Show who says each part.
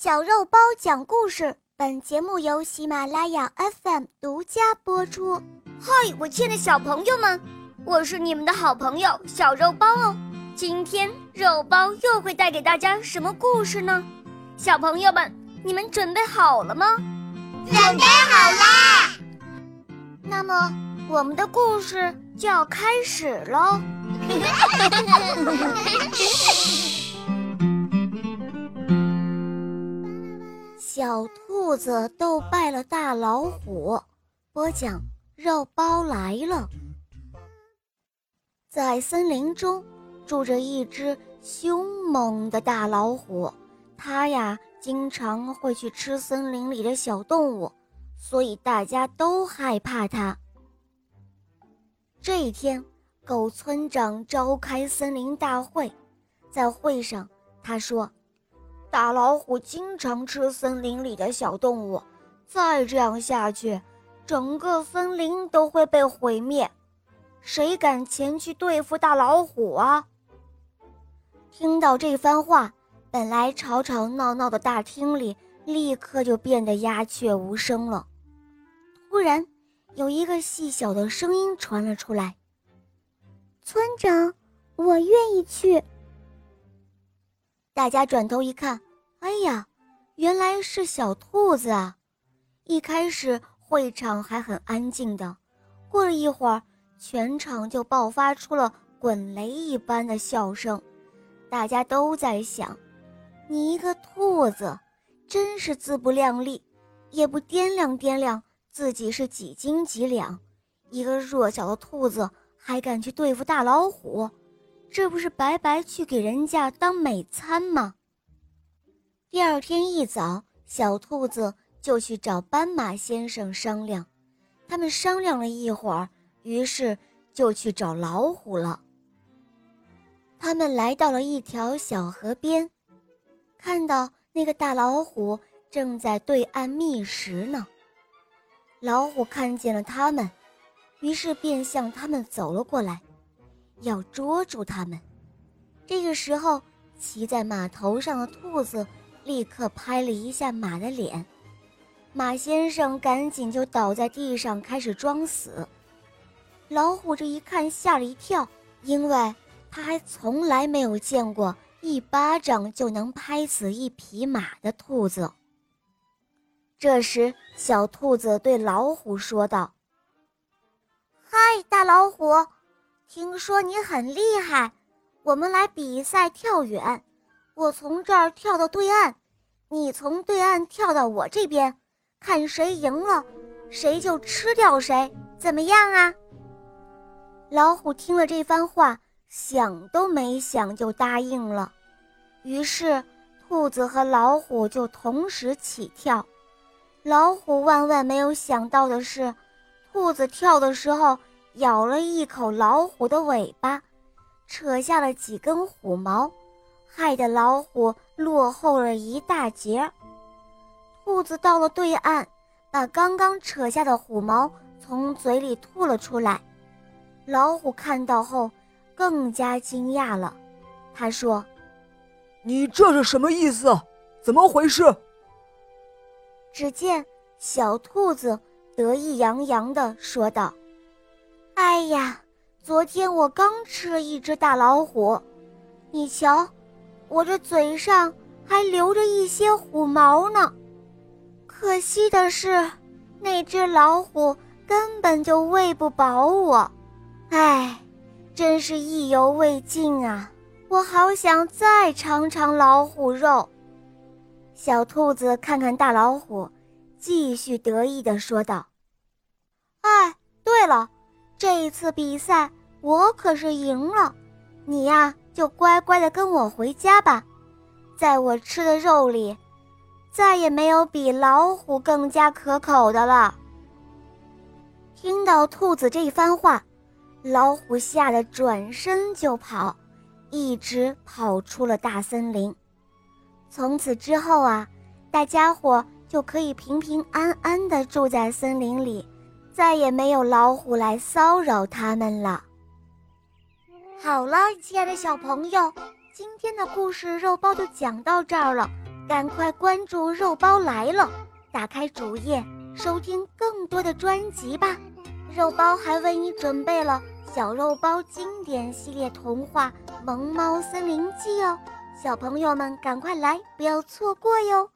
Speaker 1: 小肉包讲故事，本节目由喜马拉雅 FM 独家播出。
Speaker 2: 嗨，我亲爱的小朋友们，我是你们的好朋友小肉包哦。今天肉包又会带给大家什么故事呢？小朋友们，你们准备好了吗？
Speaker 3: 准备好啦！
Speaker 1: 那么，我们的故事就要开始喽。小兔子斗败了大老虎。播讲：肉包来了。在森林中住着一只凶猛的大老虎，它呀经常会去吃森林里的小动物，所以大家都害怕它。这一天，狗村长召开森林大会，在会上他说。大老虎经常吃森林里的小动物，再这样下去，整个森林都会被毁灭。谁敢前去对付大老虎啊？听到这番话，本来吵吵闹闹的大厅里立刻就变得鸦雀无声了。突然，有一个细小的声音传了出来：“
Speaker 4: 村长，我愿意去。”
Speaker 1: 大家转头一看，哎呀，原来是小兔子啊！一开始会场还很安静的，过了一会儿，全场就爆发出了滚雷一般的笑声。大家都在想：你一个兔子，真是自不量力，也不掂量掂量自己是几斤几两。一个弱小的兔子还敢去对付大老虎？这不是白白去给人家当美餐吗？第二天一早，小兔子就去找斑马先生商量。他们商量了一会儿，于是就去找老虎了。他们来到了一条小河边，看到那个大老虎正在对岸觅食呢。老虎看见了他们，于是便向他们走了过来。要捉住他们，这个时候，骑在马头上的兔子立刻拍了一下马的脸，马先生赶紧就倒在地上开始装死。老虎这一看吓了一跳，因为他还从来没有见过一巴掌就能拍死一匹马的兔子。这时，小兔子对老虎说道：“
Speaker 4: 嗨，大老虎。”听说你很厉害，我们来比赛跳远。我从这儿跳到对岸，你从对岸跳到我这边，看谁赢了，谁就吃掉谁，怎么样啊？
Speaker 1: 老虎听了这番话，想都没想就答应了。于是，兔子和老虎就同时起跳。老虎万万没有想到的是，兔子跳的时候。咬了一口老虎的尾巴，扯下了几根虎毛，害得老虎落后了一大截。兔子到了对岸，把刚刚扯下的虎毛从嘴里吐了出来。老虎看到后，更加惊讶了。他说：“
Speaker 5: 你这是什么意思？怎么回事？”
Speaker 1: 只见小兔子得意洋洋地说道。哎呀，昨天我刚吃了一只大老虎，你瞧，我这嘴上还留着一些虎毛呢。可惜的是，那只老虎根本就喂不饱我，哎，真是意犹未尽啊！我好想再尝尝老虎肉。小兔子看看大老虎，继续得意地说道：“哎，对了。”这一次比赛我可是赢了，你呀就乖乖的跟我回家吧，在我吃的肉里，再也没有比老虎更加可口的了。听到兔子这番话，老虎吓得转身就跑，一直跑出了大森林。从此之后啊，大家伙就可以平平安安的住在森林里。再也没有老虎来骚扰他们了。好了，亲爱的小朋友，今天的故事肉包就讲到这儿了。赶快关注“肉包来了”，打开主页收听更多的专辑吧。肉包还为你准备了小肉包经典系列童话《萌猫森林记》哦，小朋友们赶快来，不要错过哟。